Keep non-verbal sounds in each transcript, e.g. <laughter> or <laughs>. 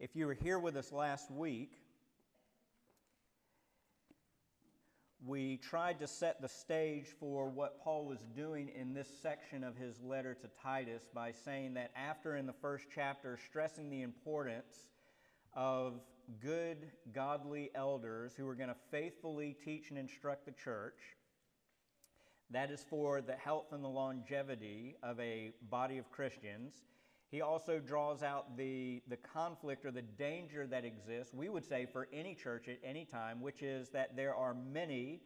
If you were here with us last week, we tried to set the stage for what Paul was doing in this section of his letter to Titus by saying that after in the first chapter stressing the importance of good, godly elders who are going to faithfully teach and instruct the church, that is for the health and the longevity of a body of Christians. He also draws out the, the conflict or the danger that exists, we would say, for any church at any time, which is that there are many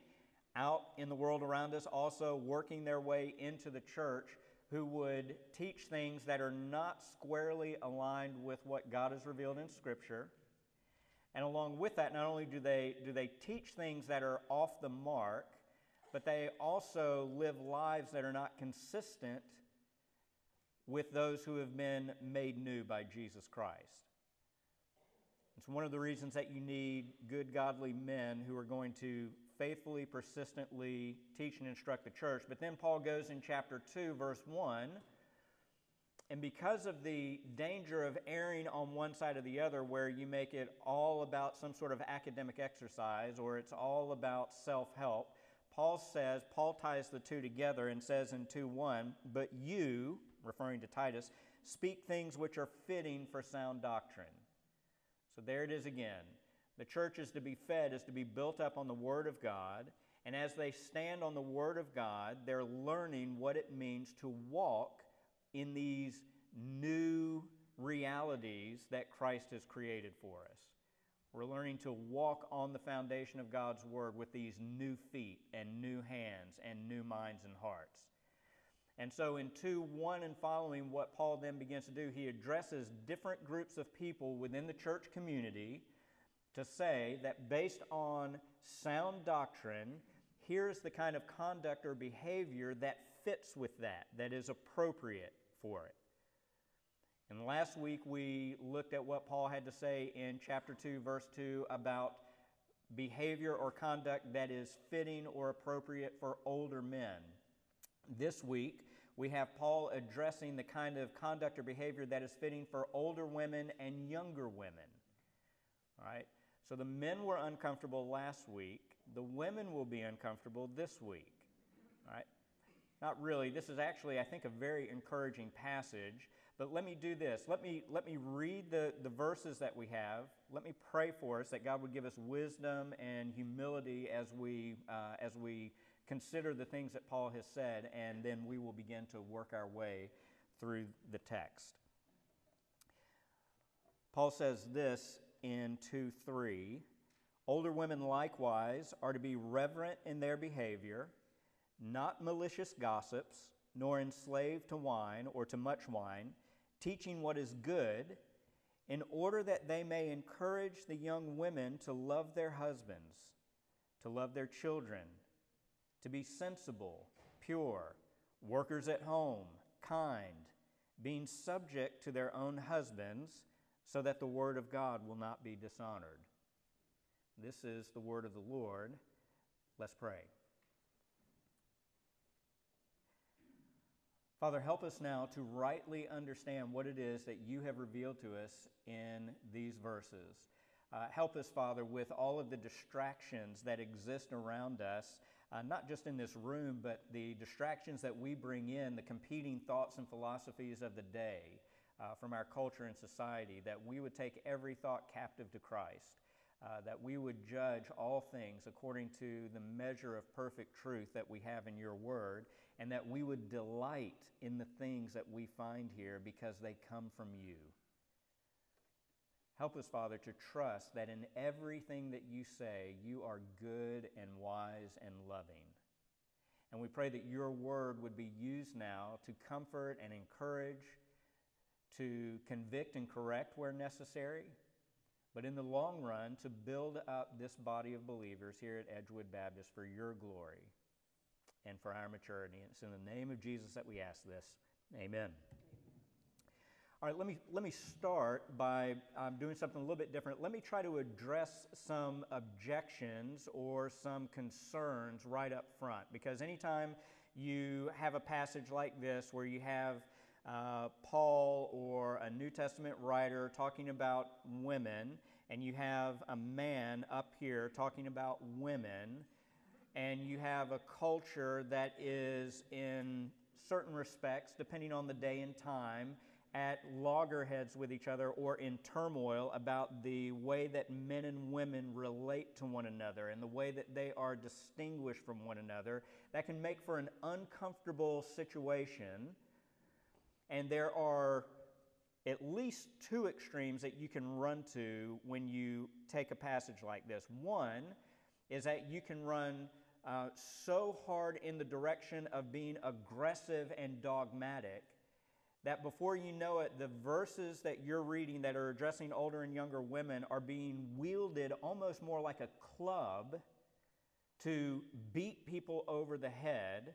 out in the world around us also working their way into the church who would teach things that are not squarely aligned with what God has revealed in Scripture. And along with that, not only do they, do they teach things that are off the mark, but they also live lives that are not consistent with those who have been made new by Jesus Christ. It's one of the reasons that you need good, godly men who are going to faithfully, persistently teach and instruct the church. But then Paul goes in chapter 2, verse 1, and because of the danger of erring on one side or the other, where you make it all about some sort of academic exercise or it's all about self help, Paul says, Paul ties the two together and says in 2 1, but you, referring to Titus, speak things which are fitting for sound doctrine. So there it is again. The church is to be fed, is to be built up on the Word of God. And as they stand on the Word of God, they're learning what it means to walk in these new realities that Christ has created for us. We're learning to walk on the foundation of God's Word with these new feet and new hands and new minds and hearts. And so, in 2 1 and following, what Paul then begins to do, he addresses different groups of people within the church community to say that based on sound doctrine, here's the kind of conduct or behavior that fits with that, that is appropriate for it. And last week we looked at what Paul had to say in chapter 2, verse 2 about behavior or conduct that is fitting or appropriate for older men. This week, we have Paul addressing the kind of conduct or behavior that is fitting for older women and younger women. All right? So the men were uncomfortable last week. The women will be uncomfortable this week. All right? Not really. This is actually, I think, a very encouraging passage. But let me do this. Let me, let me read the, the verses that we have. Let me pray for us that God would give us wisdom and humility as we, uh, as we consider the things that Paul has said, and then we will begin to work our way through the text. Paul says this in 2 3 Older women likewise are to be reverent in their behavior, not malicious gossips, nor enslaved to wine or to much wine, teaching what is good, in order that they may encourage the young women to love their husbands, to love their children to be sensible, pure, workers at home, kind, being subject to their own husbands, so that the word of God will not be dishonored. This is the word of the Lord. Let's pray. Father, help us now to rightly understand what it is that you have revealed to us in these verses. Uh, help us, Father, with all of the distractions that exist around us, uh, not just in this room, but the distractions that we bring in, the competing thoughts and philosophies of the day uh, from our culture and society, that we would take every thought captive to Christ. Uh, that we would judge all things according to the measure of perfect truth that we have in your word, and that we would delight in the things that we find here because they come from you. Help us, Father, to trust that in everything that you say, you are good and wise and loving. And we pray that your word would be used now to comfort and encourage, to convict and correct where necessary, but in the long run, to build up this body of believers here at Edgewood Baptist for your glory and for our maturity. And it's in the name of Jesus that we ask this. Amen. All right, let me, let me start by um, doing something a little bit different. Let me try to address some objections or some concerns right up front. Because anytime you have a passage like this where you have uh, Paul or a New Testament writer talking about women, and you have a man up here talking about women, and you have a culture that is, in certain respects, depending on the day and time, at loggerheads with each other or in turmoil about the way that men and women relate to one another and the way that they are distinguished from one another, that can make for an uncomfortable situation. And there are at least two extremes that you can run to when you take a passage like this. One is that you can run uh, so hard in the direction of being aggressive and dogmatic that before you know it, the verses that you're reading that are addressing older and younger women are being wielded almost more like a club to beat people over the head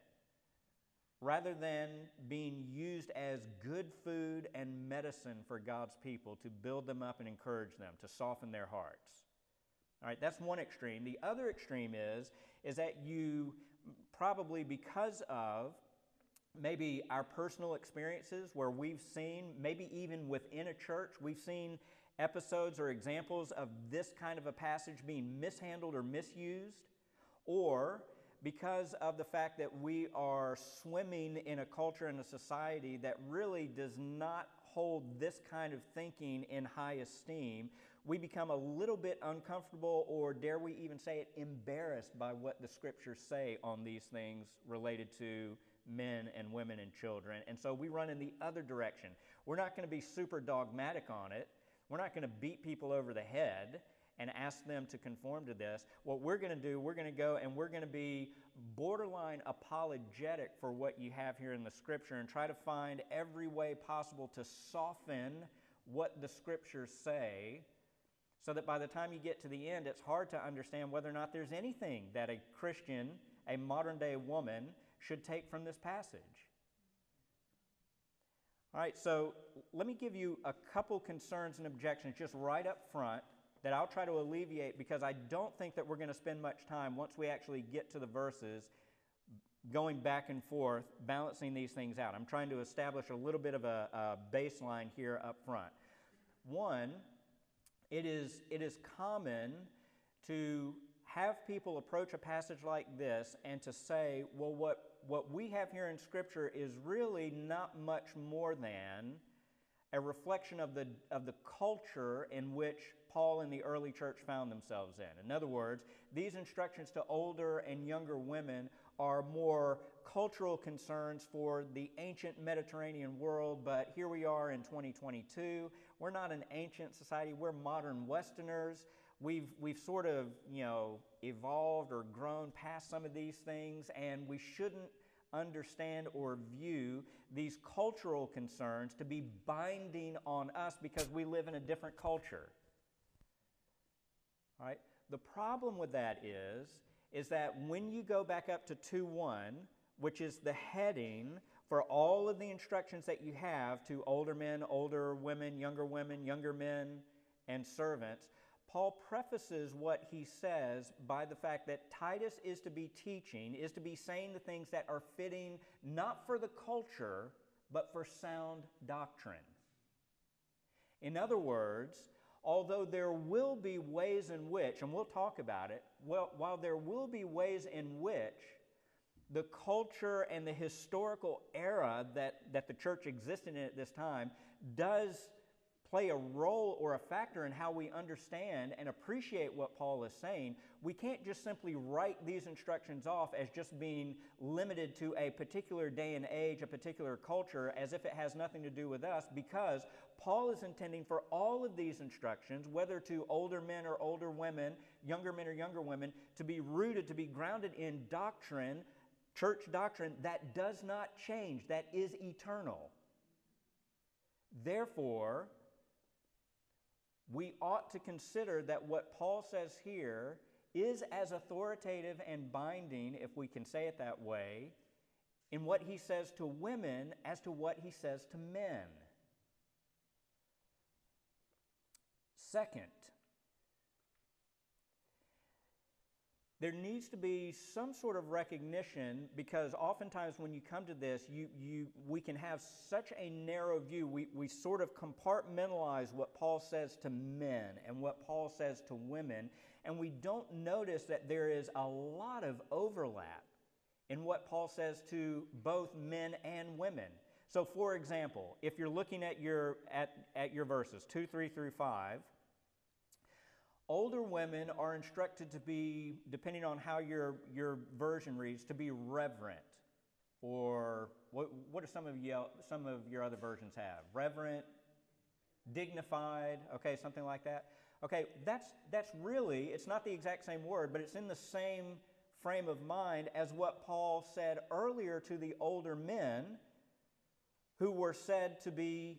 rather than being used as good food and medicine for God's people to build them up and encourage them, to soften their hearts. All right, that's one extreme. The other extreme is, is that you probably because of maybe our personal experiences where we've seen, maybe even within a church, we've seen episodes or examples of this kind of a passage being mishandled or misused, or because of the fact that we are swimming in a culture and a society that really does not hold this kind of thinking in high esteem, we become a little bit uncomfortable, or dare we even say it, embarrassed by what the scriptures say on these things related to men and women and children. And so we run in the other direction. We're not going to be super dogmatic on it. We're not going to beat people over the head and ask them to conform to this. What we're going to do, we're going to go and we're going to be borderline apologetic for what you have here in the scripture and try to find every way possible to soften what the scriptures say so that by the time you get to the end, it's hard to understand whether or not there's anything that a Christian, a modern day woman, should take from this passage. All right, so let me give you a couple concerns and objections just right up front that I'll try to alleviate because I don't think that we're going to spend much time once we actually get to the verses going back and forth, balancing these things out. I'm trying to establish a little bit of a, a baseline here up front. One, it is, it is common to have people approach a passage like this and to say, well, what what we have here in Scripture is really not much more than a reflection of the, of the culture in which Paul and the early church found themselves in. In other words, these instructions to older and younger women are more cultural concerns for the ancient Mediterranean world, but here we are in 2022. We're not an ancient society, we're modern Westerners. We've, we've sort of, you know, evolved or grown past some of these things, and we shouldn't understand or view these cultural concerns to be binding on us because we live in a different culture. All right? The problem with that is is that when you go back up to 2:1, which is the heading for all of the instructions that you have to older men, older women, younger women, younger men, and servants, Paul prefaces what he says by the fact that Titus is to be teaching, is to be saying the things that are fitting not for the culture, but for sound doctrine. In other words, although there will be ways in which, and we'll talk about it, well, while there will be ways in which the culture and the historical era that, that the church existed in at this time does play a role or a factor in how we understand and appreciate what Paul is saying, we can't just simply write these instructions off as just being limited to a particular day and age, a particular culture, as if it has nothing to do with us, because Paul is intending for all of these instructions, whether to older men or older women, younger men or younger women, to be rooted, to be grounded in doctrine, church doctrine that does not change, that is eternal. Therefore, we ought to consider that what Paul says here is as authoritative and binding, if we can say it that way, in what he says to women as to what he says to men. Second, there needs to be some sort of recognition because oftentimes when you come to this, you, you, we can have such a narrow view. We, we sort of compartmentalize what Paul says to men and what Paul says to women, and we don't notice that there is a lot of overlap in what Paul says to both men and women. So, for example, if you're looking at your, at, at your verses 2, 3 through 5, Older women are instructed to be, depending on how your, your version reads, to be reverent. Or what, what do some of, you, some of your other versions have? Reverent, dignified, okay, something like that. Okay, that's, that's really, it's not the exact same word, but it's in the same frame of mind as what Paul said earlier to the older men who were said to be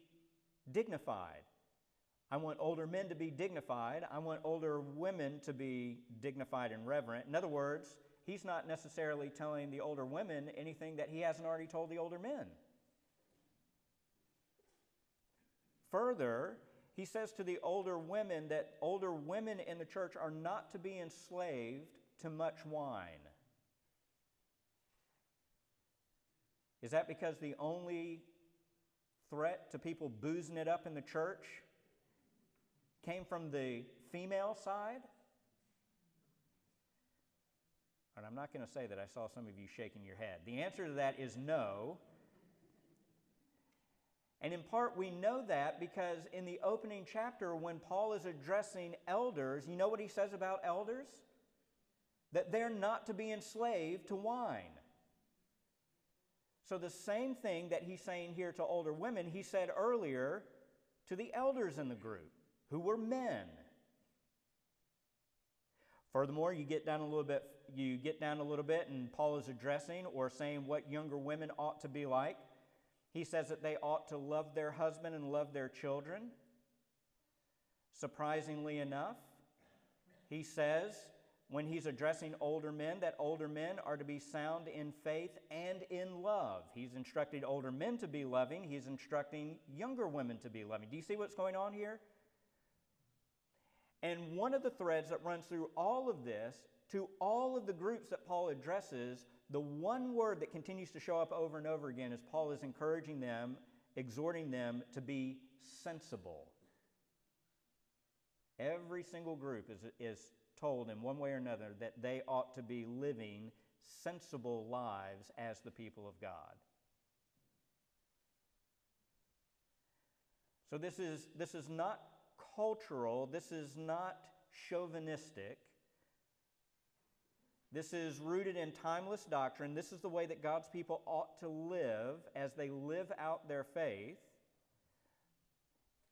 dignified. I want older men to be dignified. I want older women to be dignified and reverent. In other words, he's not necessarily telling the older women anything that he hasn't already told the older men. Further, he says to the older women that older women in the church are not to be enslaved to much wine. Is that because the only threat to people boozing it up in the church came from the female side? And I'm not going to say that I saw some of you shaking your head. The answer to that is no. And in part, we know that because in the opening chapter, when Paul is addressing elders, you know what he says about elders? That they're not to be enslaved to wine. So, the same thing that he's saying here to older women, he said earlier to the elders in the group who were men. Furthermore, you get down a little bit, you get down a little bit, and Paul is addressing or saying what younger women ought to be like. He says that they ought to love their husband and love their children. Surprisingly enough, he says when he's addressing older men that older men are to be sound in faith and in love. He's instructed older men to be loving, he's instructing younger women to be loving. Do you see what's going on here? And one of the threads that runs through all of this, to all of the groups that Paul addresses, the one word that continues to show up over and over again is Paul is encouraging them, exhorting them to be sensible. Every single group is, is told in one way or another that they ought to be living sensible lives as the people of God. So this is, this is not cultural, this is not chauvinistic. This is rooted in timeless doctrine. This is the way that God's people ought to live as they live out their faith.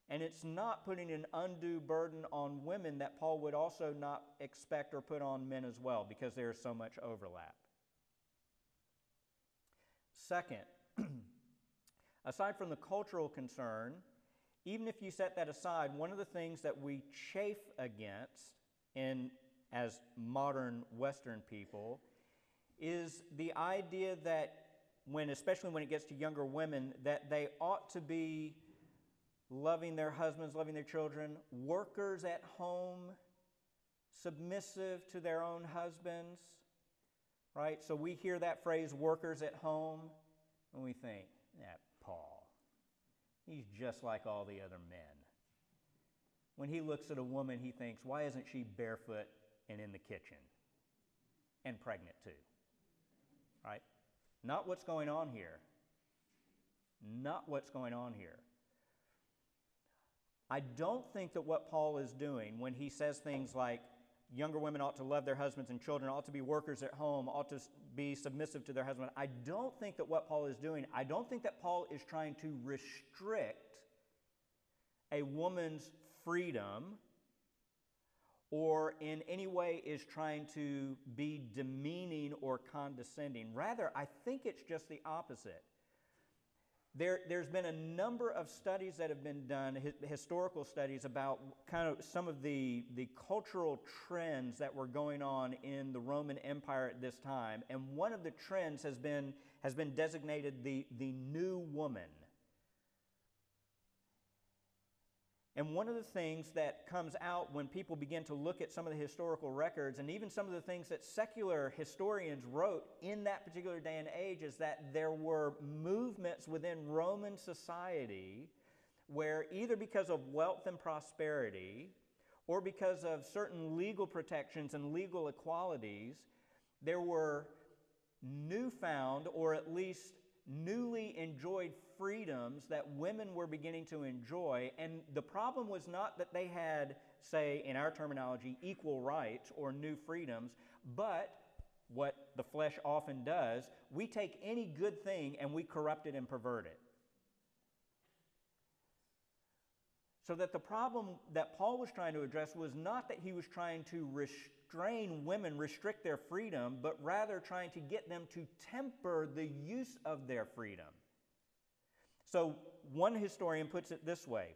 And it's not putting an undue burden on women that Paul would also not expect or put on men as well because there is so much overlap. Second, <clears throat> aside from the cultural concern, even if you set that aside, one of the things that we chafe against in as modern Western people is the idea that when, especially when it gets to younger women, that they ought to be loving their husbands, loving their children, workers at home, submissive to their own husbands, right? So we hear that phrase, workers at home, and we think, Paul. He's just like all the other men. When he looks at a woman, he thinks, why isn't she barefoot and in the kitchen? And pregnant too. Right? Not what's going on here. Not what's going on here. I don't think that what Paul is doing when he says things like, younger women ought to love their husbands and children, ought to be workers at home, ought to be submissive to their husband. I don't think that what Paul is doing, I don't think that Paul is trying to restrict a woman's freedom or in any way is trying to be demeaning or condescending. Rather, I think it's just the opposite. There, has been a number of studies that have been done, historical studies, about kind of some of the, the cultural trends that were going on in the Roman Empire at this time. And one of the trends has been, has been designated the, the new woman. And one of the things that comes out when people begin to look at some of the historical records and even some of the things that secular historians wrote in that particular day and age is that there were movements within Roman society where either because of wealth and prosperity or because of certain legal protections and legal equalities, there were newfound or at least newly enjoyed freedoms that women were beginning to enjoy. And the problem was not that they had, say, in our terminology, equal rights or new freedoms, but what the flesh often does, we take any good thing and we corrupt it and pervert it. So that the problem that Paul was trying to address was not that he was trying to restrain women, restrict their freedom, but rather trying to get them to temper the use of their freedom. So, one historian puts it this way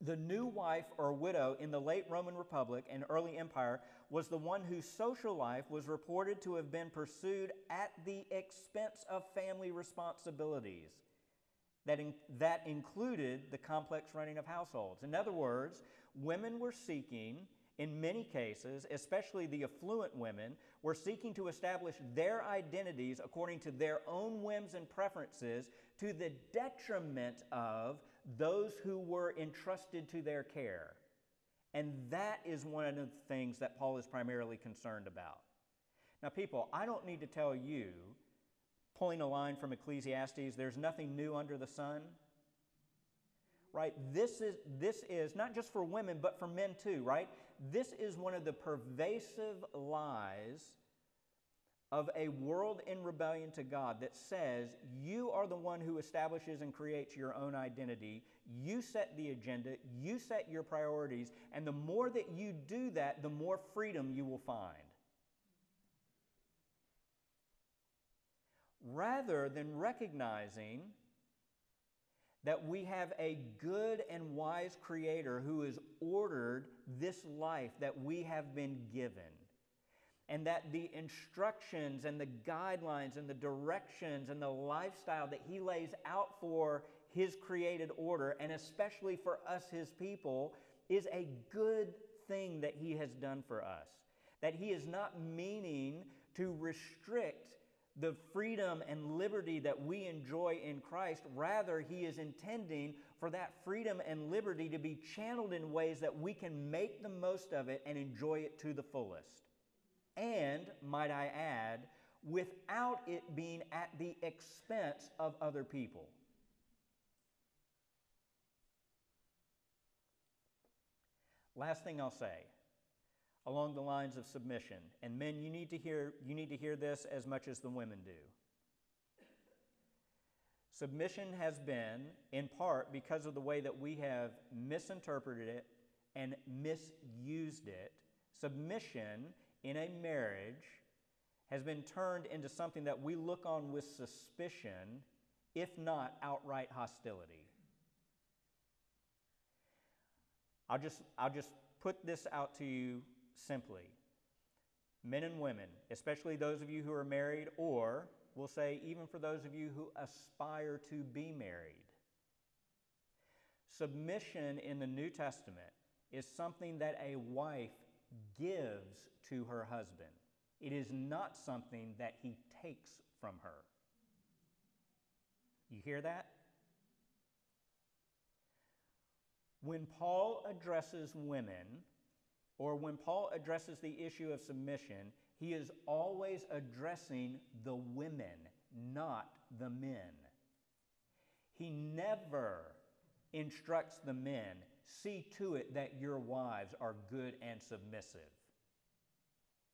The new wife or widow in the late Roman Republic and early empire was the one whose social life was reported to have been pursued at the expense of family responsibilities. That, in, that included the complex running of households. In other words, women were seeking, in many cases, especially the affluent women, were seeking to establish their identities according to their own whims and preferences to the detriment of those who were entrusted to their care. And that is one of the things that Paul is primarily concerned about. Now, people, I don't need to tell you, pulling a line from Ecclesiastes, there's nothing new under the sun. Right? This is, this is not just for women, but for men too, right? This is one of the pervasive lies of a world in rebellion to God that says you are the one who establishes and creates your own identity. You set the agenda, you set your priorities, and the more that you do that, the more freedom you will find. Rather than recognizing that we have a good and wise Creator who has ordered this life that we have been given and that the instructions and the guidelines and the directions and the lifestyle that He lays out for His created order, and especially for us, His people, is a good thing that He has done for us. That He is not meaning to restrict the freedom and liberty that we enjoy in Christ. Rather, He is intending for that freedom and liberty to be channeled in ways that we can make the most of it and enjoy it to the fullest and, might I add, without it being at the expense of other people. Last thing I'll say along the lines of submission, and men, you need to hear, you need to hear this as much as the women do. Submission has been, in part, because of the way that we have misinterpreted it and misused it. Submission in a marriage has been turned into something that we look on with suspicion, if not outright hostility. I'll just, I'll just put this out to you simply. Men and women, especially those of you who are married, or we'll say even for those of you who aspire to be married, submission in the New Testament is something that a wife gives to her husband. It is not something that he takes from her. You hear that? When Paul addresses women, or when Paul addresses the issue of submission, he is always addressing the women, not the men. He never instructs the men, see to it that your wives are good and submissive.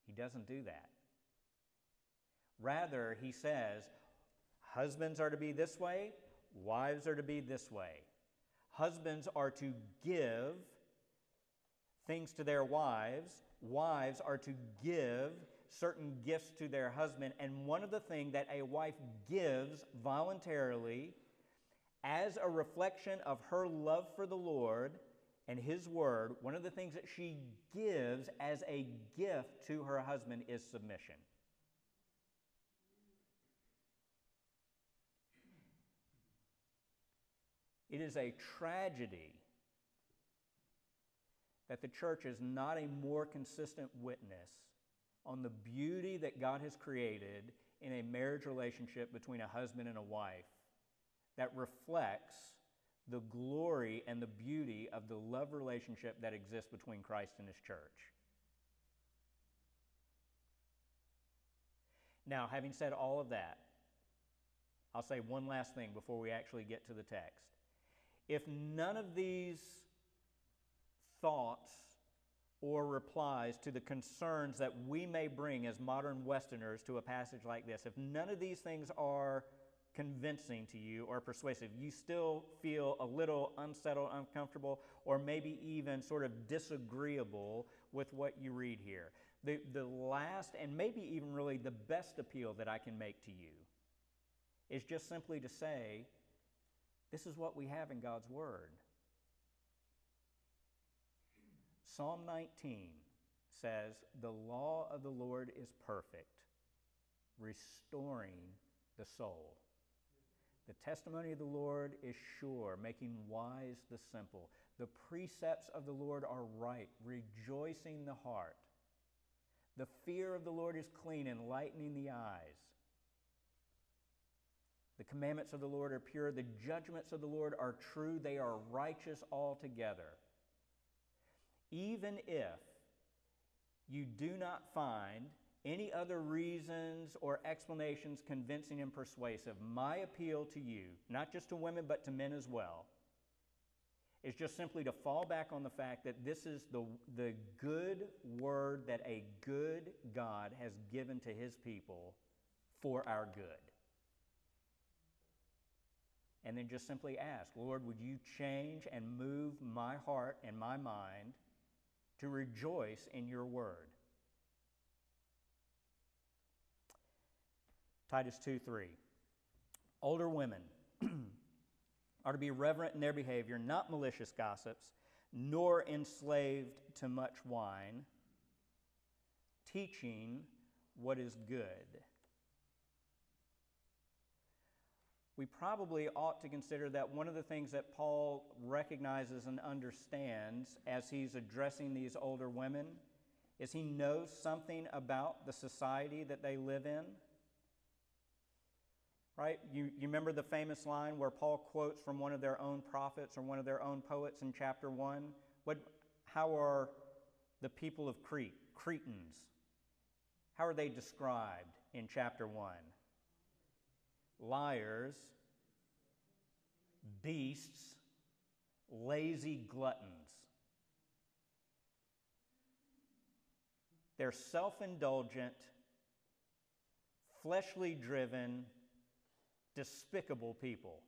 He doesn't do that. Rather, he says, husbands are to be this way, wives are to be this way. Husbands are to give things to their wives, wives are to give certain gifts to their husband. And one of the things that a wife gives voluntarily as a reflection of her love for the Lord and His Word, one of the things that she gives as a gift to her husband is submission. It is a tragedy that the church is not a more consistent witness on the beauty that God has created in a marriage relationship between a husband and a wife that reflects the glory and the beauty of the love relationship that exists between Christ and his church. Now, having said all of that, I'll say one last thing before we actually get to the text. If none of these thoughts or replies to the concerns that we may bring as modern Westerners to a passage like this, if none of these things are convincing to you or persuasive, you still feel a little unsettled, uncomfortable, or maybe even sort of disagreeable with what you read here. The, the last and maybe even really the best appeal that I can make to you is just simply to say, this is what we have in God's Word. Psalm 19 says, The law of the Lord is perfect, restoring the soul. The testimony of the Lord is sure, making wise the simple. The precepts of the Lord are right, rejoicing the heart. The fear of the Lord is clean, enlightening the eyes. The commandments of the Lord are pure. The judgments of the Lord are true. They are righteous altogether. Even if you do not find any other reasons or explanations convincing and persuasive, my appeal to you, not just to women but to men as well, is just simply to fall back on the fact that this is the, the good word that a good God has given to his people for our good. And then just simply ask, Lord, would you change and move my heart and my mind to rejoice in your word? Titus 2 3. Older women <clears throat> are to be reverent in their behavior, not malicious gossips, nor enslaved to much wine, teaching what is good. We probably ought to consider that one of the things that Paul recognizes and understands as he's addressing these older women is he knows something about the society that they live in right? You, you remember the famous line where Paul quotes from one of their own prophets or one of their own poets in chapter 1? What, how are the people of Crete, Cretans, how are they described in chapter 1? Liars, beasts, lazy gluttons. They're self indulgent, fleshly driven, despicable people.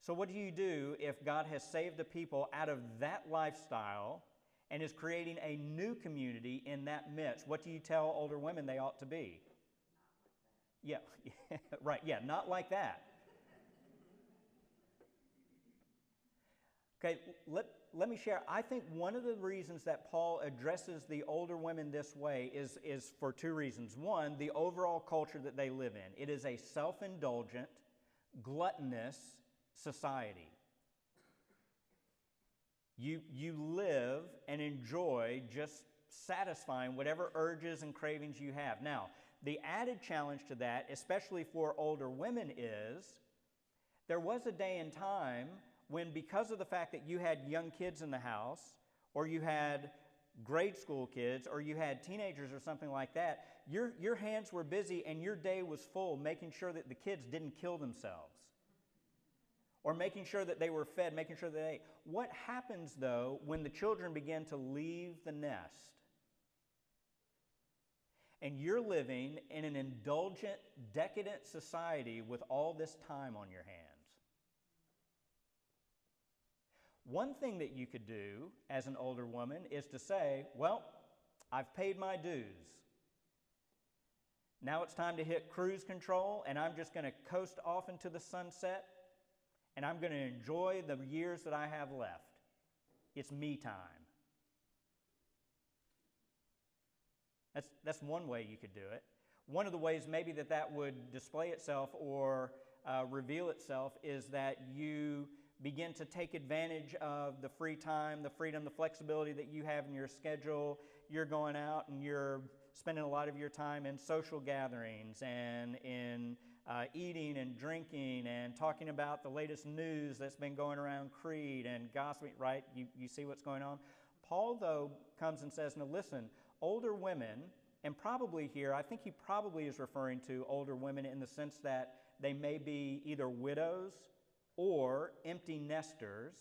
So, what do you do if God has saved the people out of that lifestyle and is creating a new community in that midst? What do you tell older women they ought to be? Yeah, <laughs> right, yeah, not like that. Okay, let, let me share. I think one of the reasons that Paul addresses the older women this way is, is for two reasons. One, the overall culture that they live in. It is a self indulgent, gluttonous society. You, you live and enjoy just satisfying whatever urges and cravings you have. Now, the added challenge to that, especially for older women, is there was a day and time when, because of the fact that you had young kids in the house, or you had grade school kids, or you had teenagers or something like that, your, your hands were busy and your day was full making sure that the kids didn't kill themselves. Or making sure that they were fed, making sure that they ate. What happens though when the children begin to leave the nest? And you're living in an indulgent, decadent society with all this time on your hands. One thing that you could do as an older woman is to say, Well, I've paid my dues. Now it's time to hit cruise control, and I'm just going to coast off into the sunset, and I'm going to enjoy the years that I have left. It's me time. That's, that's one way you could do it. One of the ways maybe that that would display itself or uh, reveal itself is that you begin to take advantage of the free time, the freedom, the flexibility that you have in your schedule. You're going out and you're spending a lot of your time in social gatherings and in uh, eating and drinking and talking about the latest news that's been going around Crete and gossiping, right? You, you see what's going on? Paul, though, comes and says, Now listen, older women, and probably here, I think he probably is referring to older women in the sense that they may be either widows or empty nesters.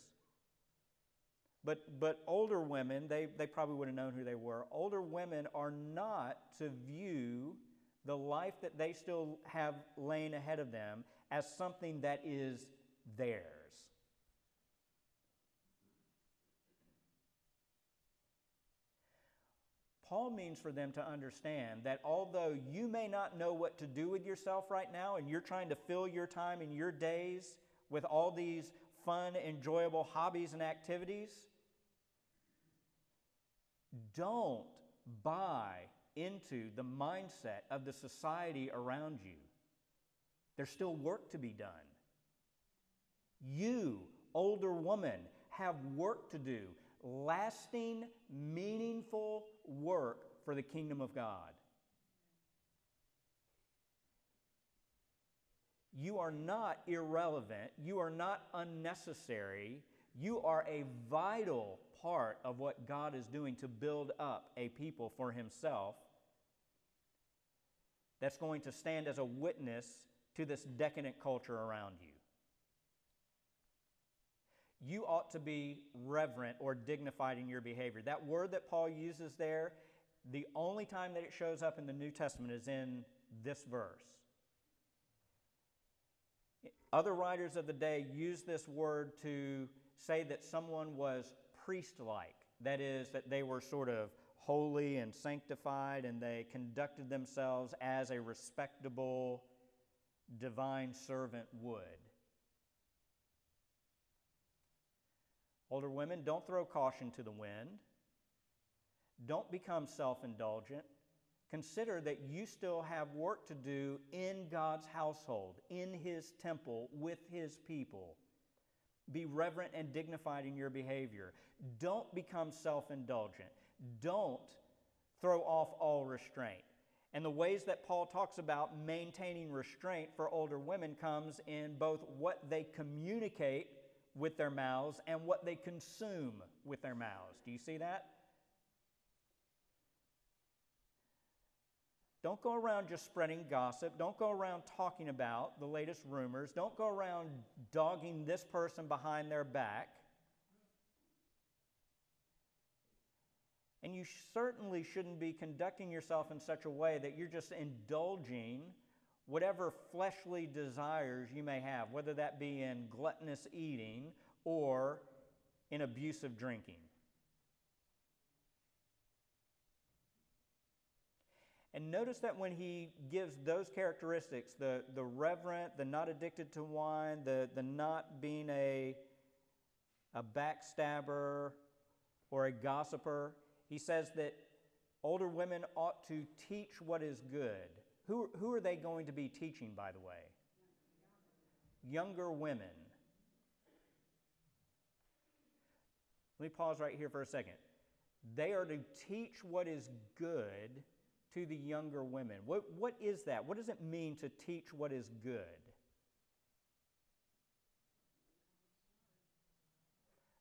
But, but older women, they, they probably would have known who they were. Older women are not to view the life that they still have laying ahead of them as something that is theirs. Paul means for them to understand that although you may not know what to do with yourself right now and you're trying to fill your time and your days with all these fun, enjoyable hobbies and activities, don't buy into the mindset of the society around you. There's still work to be done. You, older woman, have work to do lasting, meaningful work for the kingdom of God. You are not irrelevant. You are not unnecessary. You are a vital part of what God is doing to build up a people for Himself that's going to stand as a witness to this decadent culture around you. You ought to be reverent or dignified in your behavior. That word that Paul uses there, the only time that it shows up in the New Testament is in this verse. Other writers of the day use this word to say that someone was priest like. That is, that they were sort of holy and sanctified and they conducted themselves as a respectable divine servant would. Older women, don't throw caution to the wind. Don't become self indulgent. Consider that you still have work to do in God's household, in His temple, with His people. Be reverent and dignified in your behavior. Don't become self indulgent. Don't throw off all restraint. And the ways that Paul talks about maintaining restraint for older women comes in both what they communicate with their mouths and what they consume with their mouths. Do you see that? Don't go around just spreading gossip. Don't go around talking about the latest rumors. Don't go around dogging this person behind their back. And you certainly shouldn't be conducting yourself in such a way that you're just indulging whatever fleshly desires you may have, whether that be in gluttonous eating or in abusive drinking. And notice that when he gives those characteristics the, the reverent, the not addicted to wine, the, the not being a, a backstabber or a gossiper he says that older women ought to teach what is good. Who, who are they going to be teaching, by the way? Younger women. Let me pause right here for a second. They are to teach what is good to the younger women. What, what is that? What does it mean to teach what is good?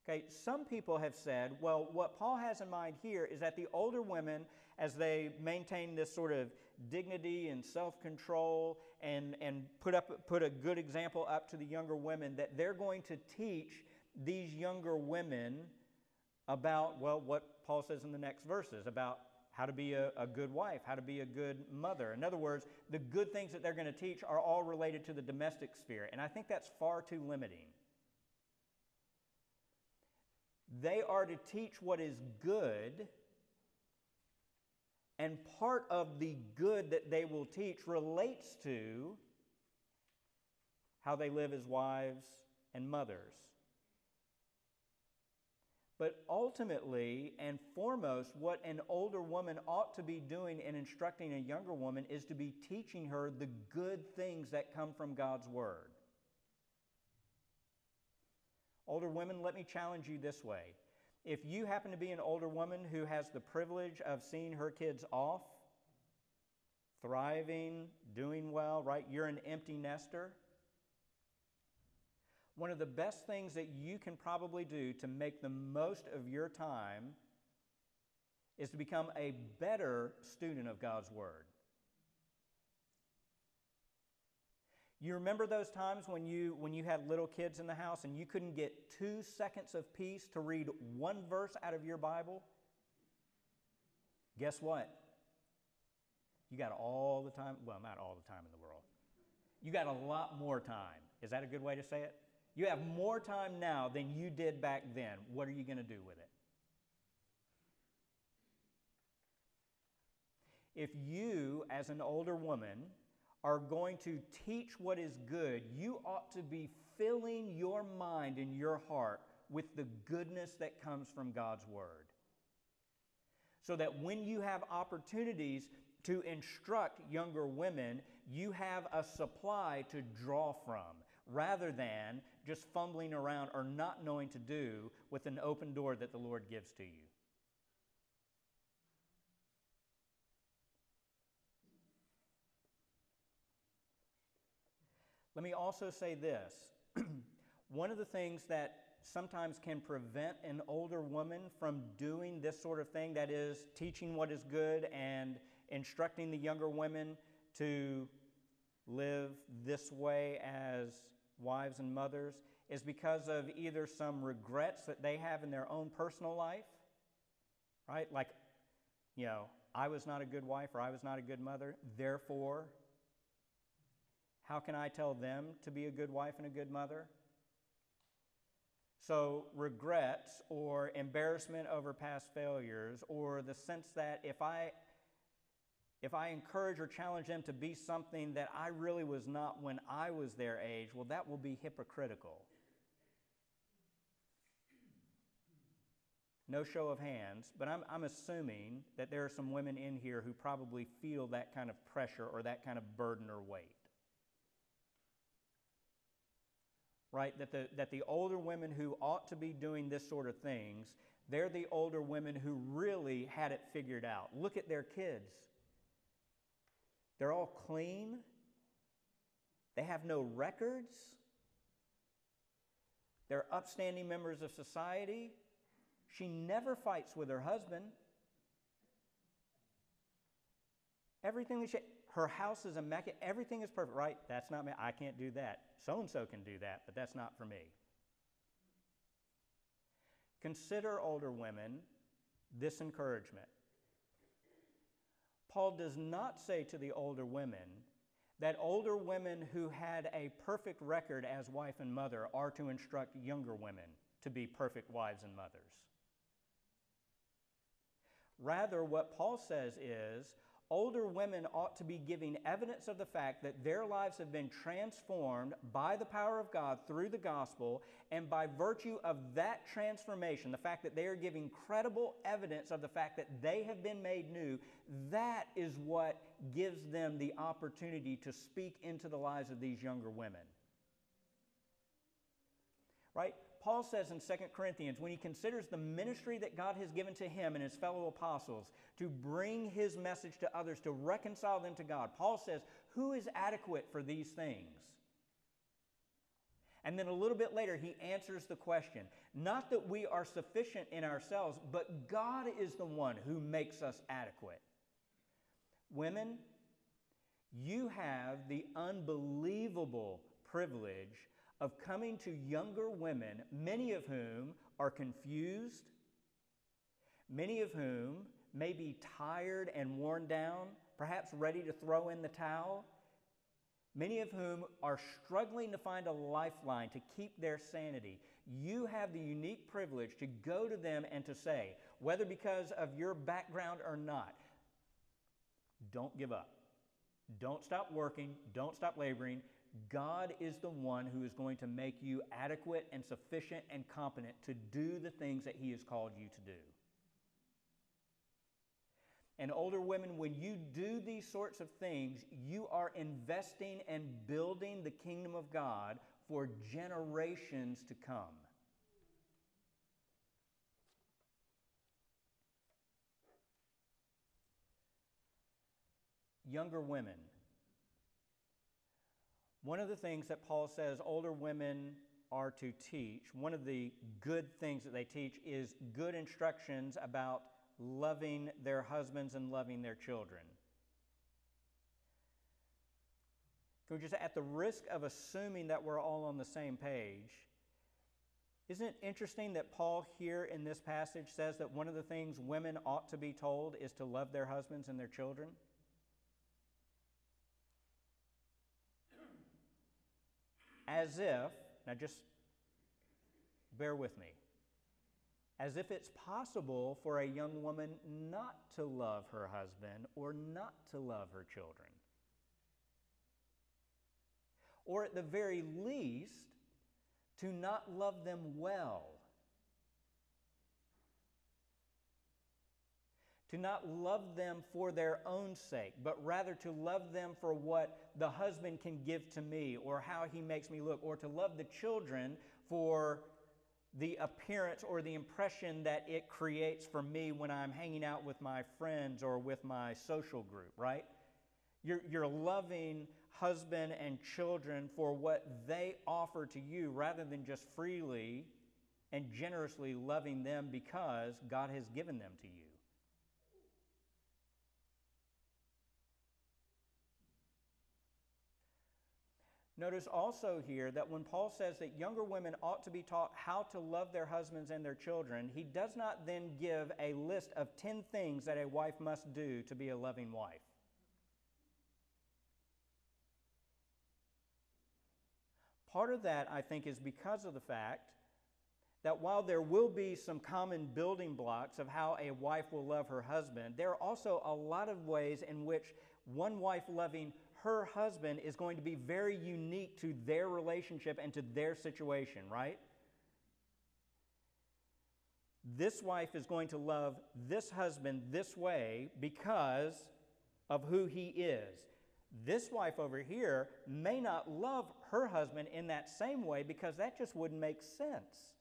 Okay, some people have said, well, what Paul has in mind here is that the older women, as they maintain this sort of dignity and self control and, and put, up, put a good example up to the younger women, that they're going to teach these younger women about, well, what Paul says in the next verses about how to be a, a, good wife, how to be a good mother. In other words, the good things that they're going to teach are all related to the domestic sphere. And I think that's far too limiting. They are to teach what is good, and part of the good that they will teach relates to how they live as wives and mothers. But ultimately and foremost, what an older woman ought to be doing in instructing a younger woman is to be teaching her the good things that come from God's Word. Older women, let me challenge you this way. If you happen to be an older woman who has the privilege of seeing her kids off, thriving, doing well, right? You're an empty nester. One of the best things that you can probably do to make the most of your time is to become a better student of God's Word. You remember those times when you, when you had little kids in the house and you couldn't get two seconds of peace to read one verse out of your Bible? Guess what? You got all the time, well, not all the time in the world. You got a lot more time. Is that a good way to say it? You have more time now than you did back then. What are you going to do with it? If you, as an older woman, are going to teach what is good, you ought to be filling your mind and your heart with the goodness that comes from God's Word. So that when you have opportunities to instruct younger women, you have a supply to draw from rather than just fumbling around or not knowing to do with an open door that the Lord gives to you. Let me also say this. <clears throat> One of the things that sometimes can prevent an older woman from doing this sort of thing, that is, teaching what is good and instructing the younger women to live this way as wives and mothers, is because of either some regrets that they have in their own personal life, right? Like, you know, I was not a good wife or I was not a good mother, therefore how can I tell them to be a good wife and a good mother? So, regrets or embarrassment over past failures, or the sense that if I if I encourage or challenge them to be something that I really was not when I was their age, well, that will be hypocritical. No show of hands, but I'm, I'm assuming that there are some women in here who probably feel that kind of pressure or that kind of burden or weight. Right? That the, that the older women who ought to be doing this sort of things, they're the older women who really had it figured out. Look at their kids. They're all clean. They have no records. They're upstanding members of society. She never fights with her husband. Everything that she, her house is immaculate. Everything is perfect, right? That's not me. I can't do that. So and so can do that, but that's not for me. Consider older women this encouragement. Paul does not say to the older women that older women who had a perfect record as wife and mother are to instruct younger women to be perfect wives and mothers. Rather, what Paul says is older women ought to be giving evidence of the fact that their lives have been transformed by the power of God through the gospel, and by virtue of that transformation, the fact that they are giving credible evidence of the fact that they have been made new, that is what gives them the opportunity to speak into the lives of these younger women. Right? Paul says in 2 Corinthians, when he considers the ministry that God has given to him and his fellow apostles to bring his message to others, to reconcile them to God, Paul says, Who is adequate for these things? And then a little bit later, he answers the question not that we are sufficient in ourselves, but God is the one who makes us adequate. Women, you have the unbelievable privilege of coming to younger women, many of whom are confused, many of whom may be tired and worn down, perhaps ready to throw in the towel, many of whom are struggling to find a lifeline to keep their sanity. You have the unique privilege to go to them and to say, whether because of your background or not, don't give up. Don't stop working. Don't stop laboring. God is the one who is going to make you adequate and sufficient and competent to do the things that He has called you to do. And older women, when you do these sorts of things, you are investing and building the kingdom of God for generations to come. Younger women, one of the things that Paul says older women are to teach, one of the good things that they teach is good instructions about loving their husbands and loving their children. Can we just, at the risk of assuming that we're all on the same page, isn't it interesting that Paul here in this passage says that one of the things women ought to be told is to love their husbands and their children? As if, now just bear with me, as if it's possible for a young woman not to love her husband or not to love her children. Or at the very least, to not love them well. to not love them for their own sake, but rather to love them for what the husband can give to me or how he makes me look, or to love the children for the appearance or the impression that it creates for me when I'm hanging out with my friends or with my social group, right? You're, you're loving husband and children for what they offer to you rather than just freely and generously loving them because God has given them to you. Notice also here that when Paul says that younger women ought to be taught how to love their husbands and their children, he does not then give a list of 10 things that a wife must do to be a loving wife. Part of that, I think, is because of the fact that while there will be some common building blocks of how a wife will love her husband, there are also a lot of ways in which one wife loving her husband is going to be very unique to their relationship and to their situation, right? This wife is going to love this husband this way because of who he is. This wife over here may not love her husband in that same way because that just wouldn't make sense.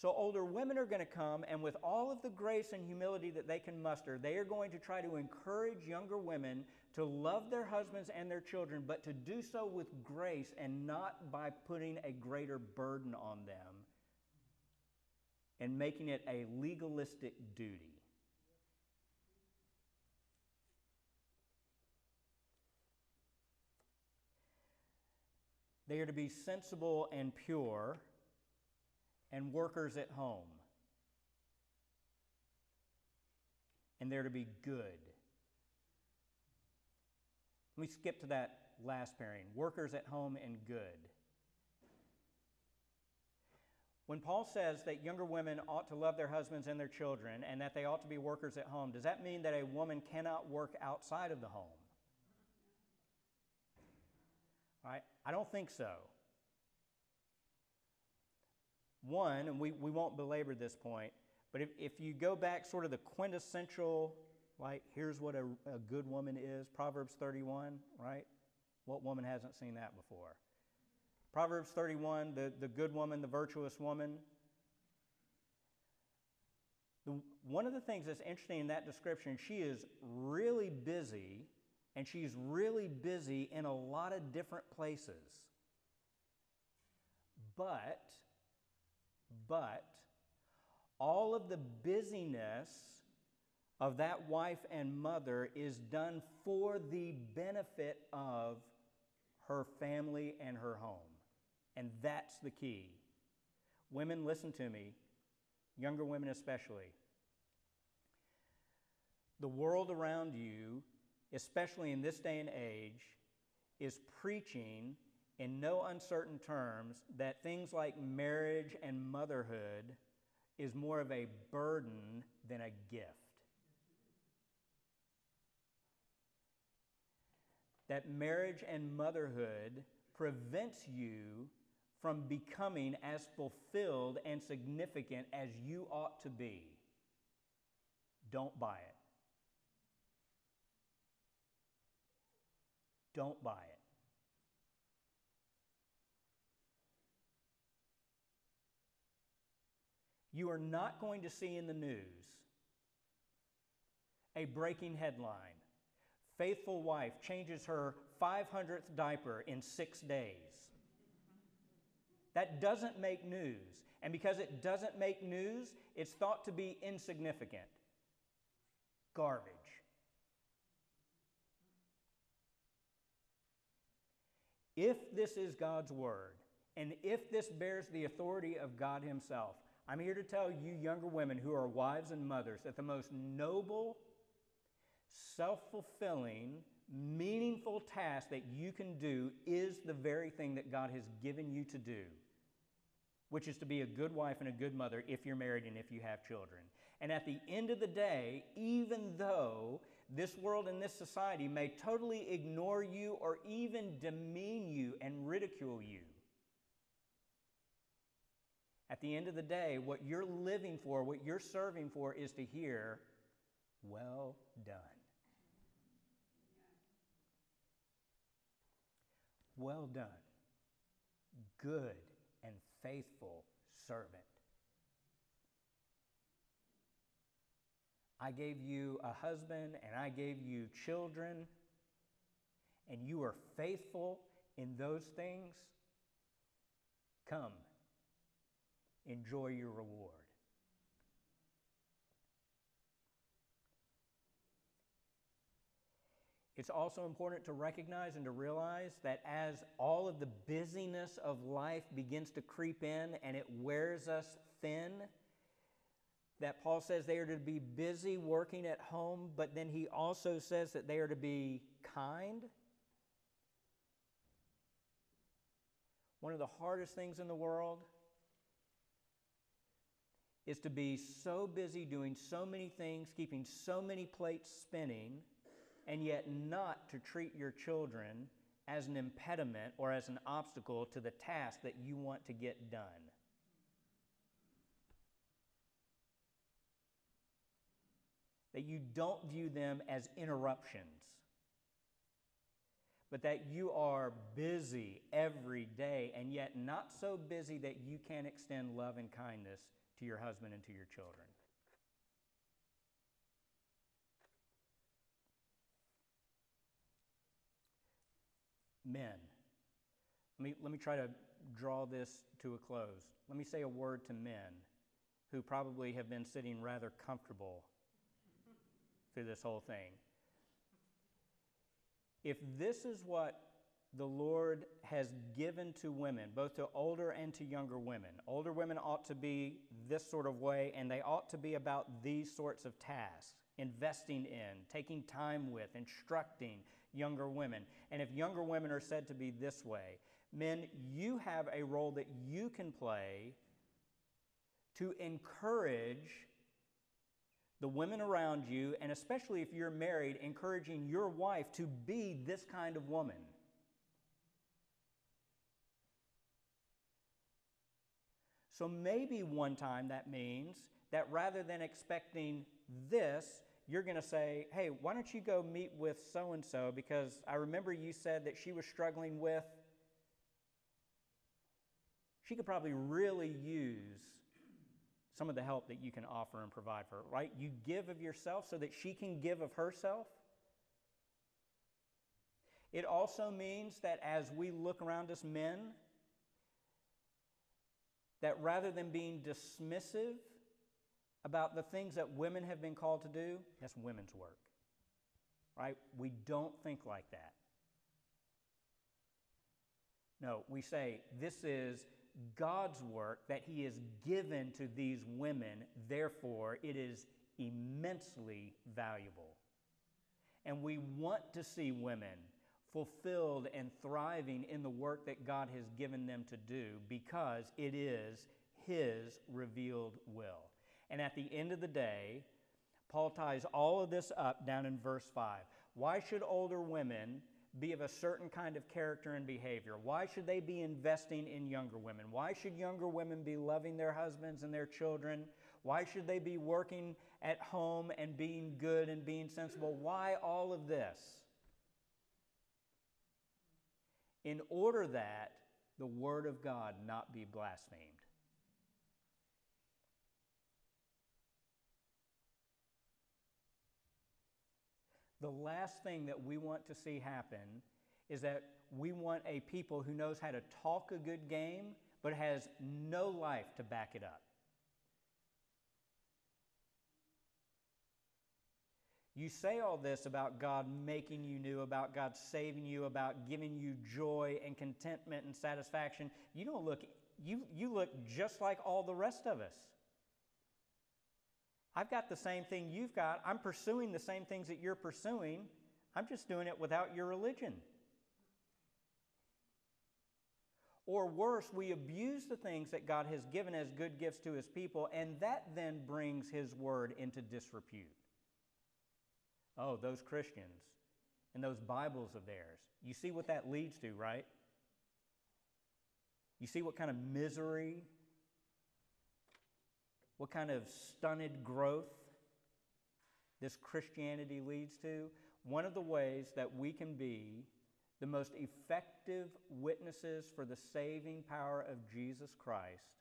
So, older women are going to come, and with all of the grace and humility that they can muster, they are going to try to encourage younger women to love their husbands and their children, but to do so with grace and not by putting a greater burden on them and making it a legalistic duty. They are to be sensible and pure and workers at home. And they're to be good. Let me skip to that last pairing workers at home and good. When Paul says that younger women ought to love their husbands and their children and that they ought to be workers at home, does that mean that a woman cannot work outside of the home? Right? I don't think so. One, and we, we won't belabor this point, but if, if you go back sort of the quintessential, like, here's what a, a good woman is, Proverbs 31, right? What woman hasn't seen that before? Proverbs 31, the, the good woman, the virtuous woman. The, one of the things that's interesting in that description, she is really busy, and she's really busy in a lot of different places. But but all of the busyness of that wife and mother is done for the benefit of her family and her home. And that's the key. Women, listen to me, younger women especially. The world around you, especially in this day and age, is preaching in no uncertain terms that things like marriage and motherhood is more of a burden than a gift. That marriage and motherhood prevents you from becoming as fulfilled and significant as you ought to be. Don't buy it. Don't buy it. You are not going to see in the news A breaking headline Faithful wife changes her 500th diaper in six days. That doesn't make news. And because it doesn't make news, it's thought to be insignificant. Garbage. If this is God's word, and if this bears the authority of God Himself, I'm here to tell you, younger women who are wives and mothers, that the most noble, self fulfilling, meaningful task that you can do is the very thing that God has given you to do, which is to be a good wife and a good mother if you're married and if you have children. And at the end of the day, even though this world and this society may totally ignore you or even demean you and ridicule you, at the end of the day, what you're living for, what you're serving for, is to hear, well done. Well done, good and faithful servant. I gave you a husband and I gave you children, and you are faithful in those things. Come, enjoy your reward. It's also important to recognize and to realize that as all of the busyness of life begins to creep in and it wears us thin, that Paul says they are to be busy working at home, but then he also says that they are to be kind. One of the hardest things in the world is to be so busy doing so many things, keeping so many plates spinning and yet not to treat your children as an impediment or as an obstacle to the task that you want to get done. That you don't view them as interruptions, but that you are busy every day and yet not so busy that you can't extend love and kindness to your husband and to your children. men. Let me, let me try to draw this to a close. Let me say a word to men who probably have been sitting rather comfortable through this whole thing. If this is what the Lord has given to women, both to older and to younger women, older women ought to be this sort of way, and they ought to be about these sorts of tasks investing in, taking time with, instructing, younger women. And if younger women are said to be this way, men, you have a role that you can play to encourage the women around you, and especially if you're married, encouraging your wife to be this kind of woman. So maybe one time that means that rather than expecting this, you're going to say, hey, why don't you go meet with so and so because I remember you said that she was struggling with. She could probably really use some of the help that you can offer and provide for her, right? You give of yourself so that she can give of herself. It also means that as we look around us, men, that rather than being dismissive about the things that women have been called to do, that's women's work. Right? We don't think like that. No, we say this is God's work that He has given to these women, therefore, it is immensely valuable. And we want to see women fulfilled and thriving in the work that God has given them to do because it is His revealed will. And at the end of the day, Paul ties all of this up down in verse 5. Why should older women be of a certain kind of character and behavior? Why should they be investing in younger women? Why should younger women be loving their husbands and their children? Why should they be working at home and being good and being sensible? Why all of this? In order that the Word of God not be blasphemed. The last thing that we want to see happen is that we want a people who knows how to talk a good game but has no life to back it up. You say all this about God making you new, about God saving you, about giving you joy and contentment and satisfaction. You don't look you you look just like all the rest of us. I've got the same thing you've got. I'm pursuing the same things that you're pursuing. I'm just doing it without your religion. Or worse, we abuse the things that God has given as good gifts to his people, and that then brings his word into disrepute. Oh, those Christians and those Bibles of theirs. You see what that leads to, right? You see what kind of misery, what kind of stunted growth this Christianity leads to? One of the ways that we can be the most effective witnesses for the saving power of Jesus Christ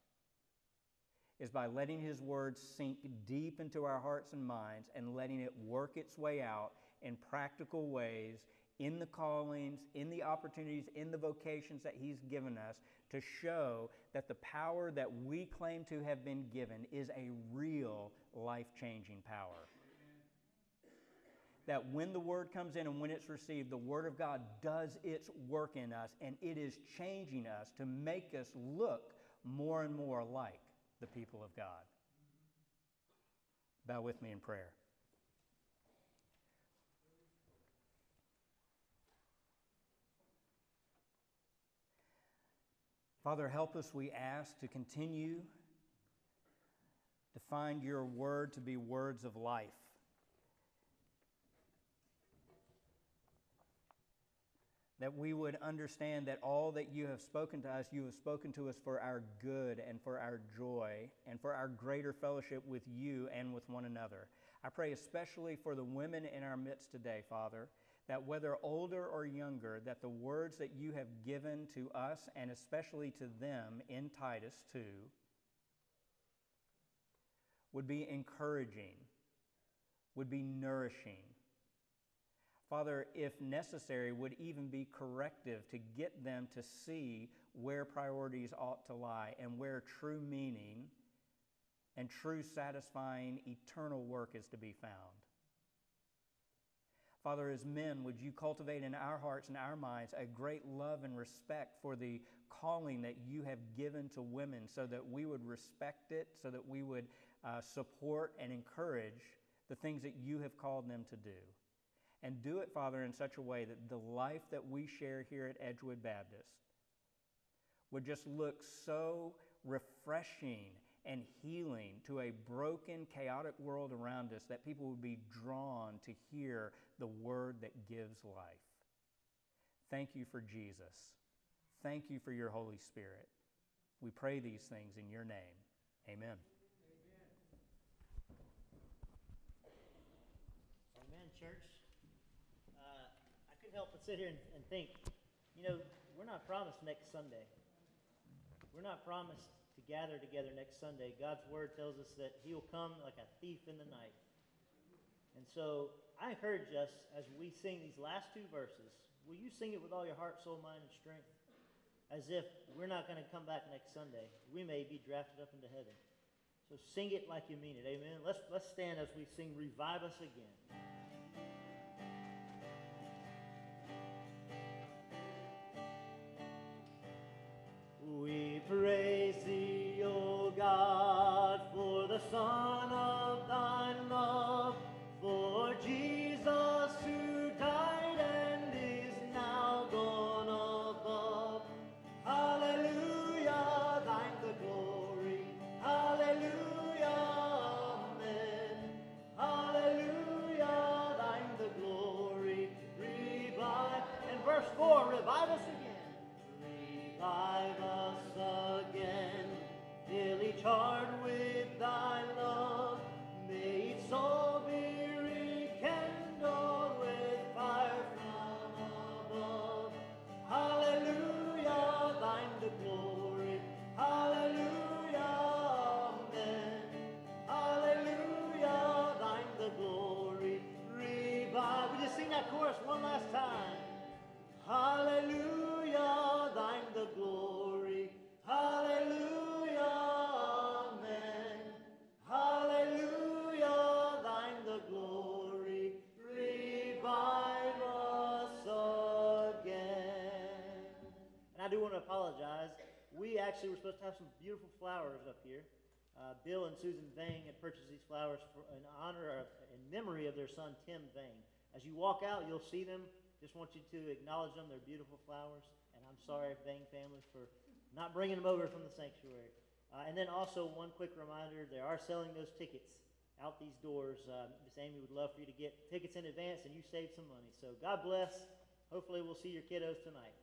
is by letting His Word sink deep into our hearts and minds and letting it work its way out in practical ways in the callings, in the opportunities, in the vocations that He's given us to show that the power that we claim to have been given is a real life changing power. That when the Word comes in and when it's received, the Word of God does its work in us and it is changing us to make us look more and more like the people of God. Bow with me in prayer. Father, help us, we ask, to continue to find your word to be words of life. That we would understand that all that you have spoken to us, you have spoken to us for our good and for our joy and for our greater fellowship with you and with one another. I pray especially for the women in our midst today, Father, that whether older or younger, that the words that you have given to us and especially to them in Titus 2 would be encouraging, would be nourishing, Father, if necessary, would even be corrective to get them to see where priorities ought to lie and where true meaning and true satisfying eternal work is to be found. Father, as men, would you cultivate in our hearts and our minds a great love and respect for the calling that you have given to women so that we would respect it, so that we would uh, support and encourage the things that you have called them to do. And do it, Father, in such a way that the life that we share here at Edgewood Baptist would just look so refreshing and healing to a broken, chaotic world around us that people would be drawn to hear the word that gives life. Thank you for Jesus. Thank you for your Holy Spirit. We pray these things in your name. Amen. Help but sit here and, and think, you know, we're not promised next Sunday. We're not promised to gather together next Sunday. God's word tells us that he will come like a thief in the night. And so I encourage us as we sing these last two verses, will you sing it with all your heart, soul, mind, and strength? As if we're not going to come back next Sunday. We may be drafted up into heaven. So sing it like you mean it. Amen. Let's, let's stand as we sing Revive Us Again. We praise thee, O God, for the Son of thy love, for Jesus who died and is now gone above. Hallelujah, thine the glory. Hallelujah, amen. Hallelujah, thine the glory. Revive. And verse 4, revive us flowers up here. Uh, Bill and Susan Vang had purchased these flowers in honor of, in memory of their son Tim Vang. As you walk out, you'll see them. Just want you to acknowledge them. They're beautiful flowers, and I'm sorry, Vang family, for not bringing them over from the sanctuary. Uh, and then also one quick reminder: they are selling those tickets out these doors. Uh, Miss Amy would love for you to get tickets in advance, and you save some money. So God bless. Hopefully, we'll see your kiddos tonight.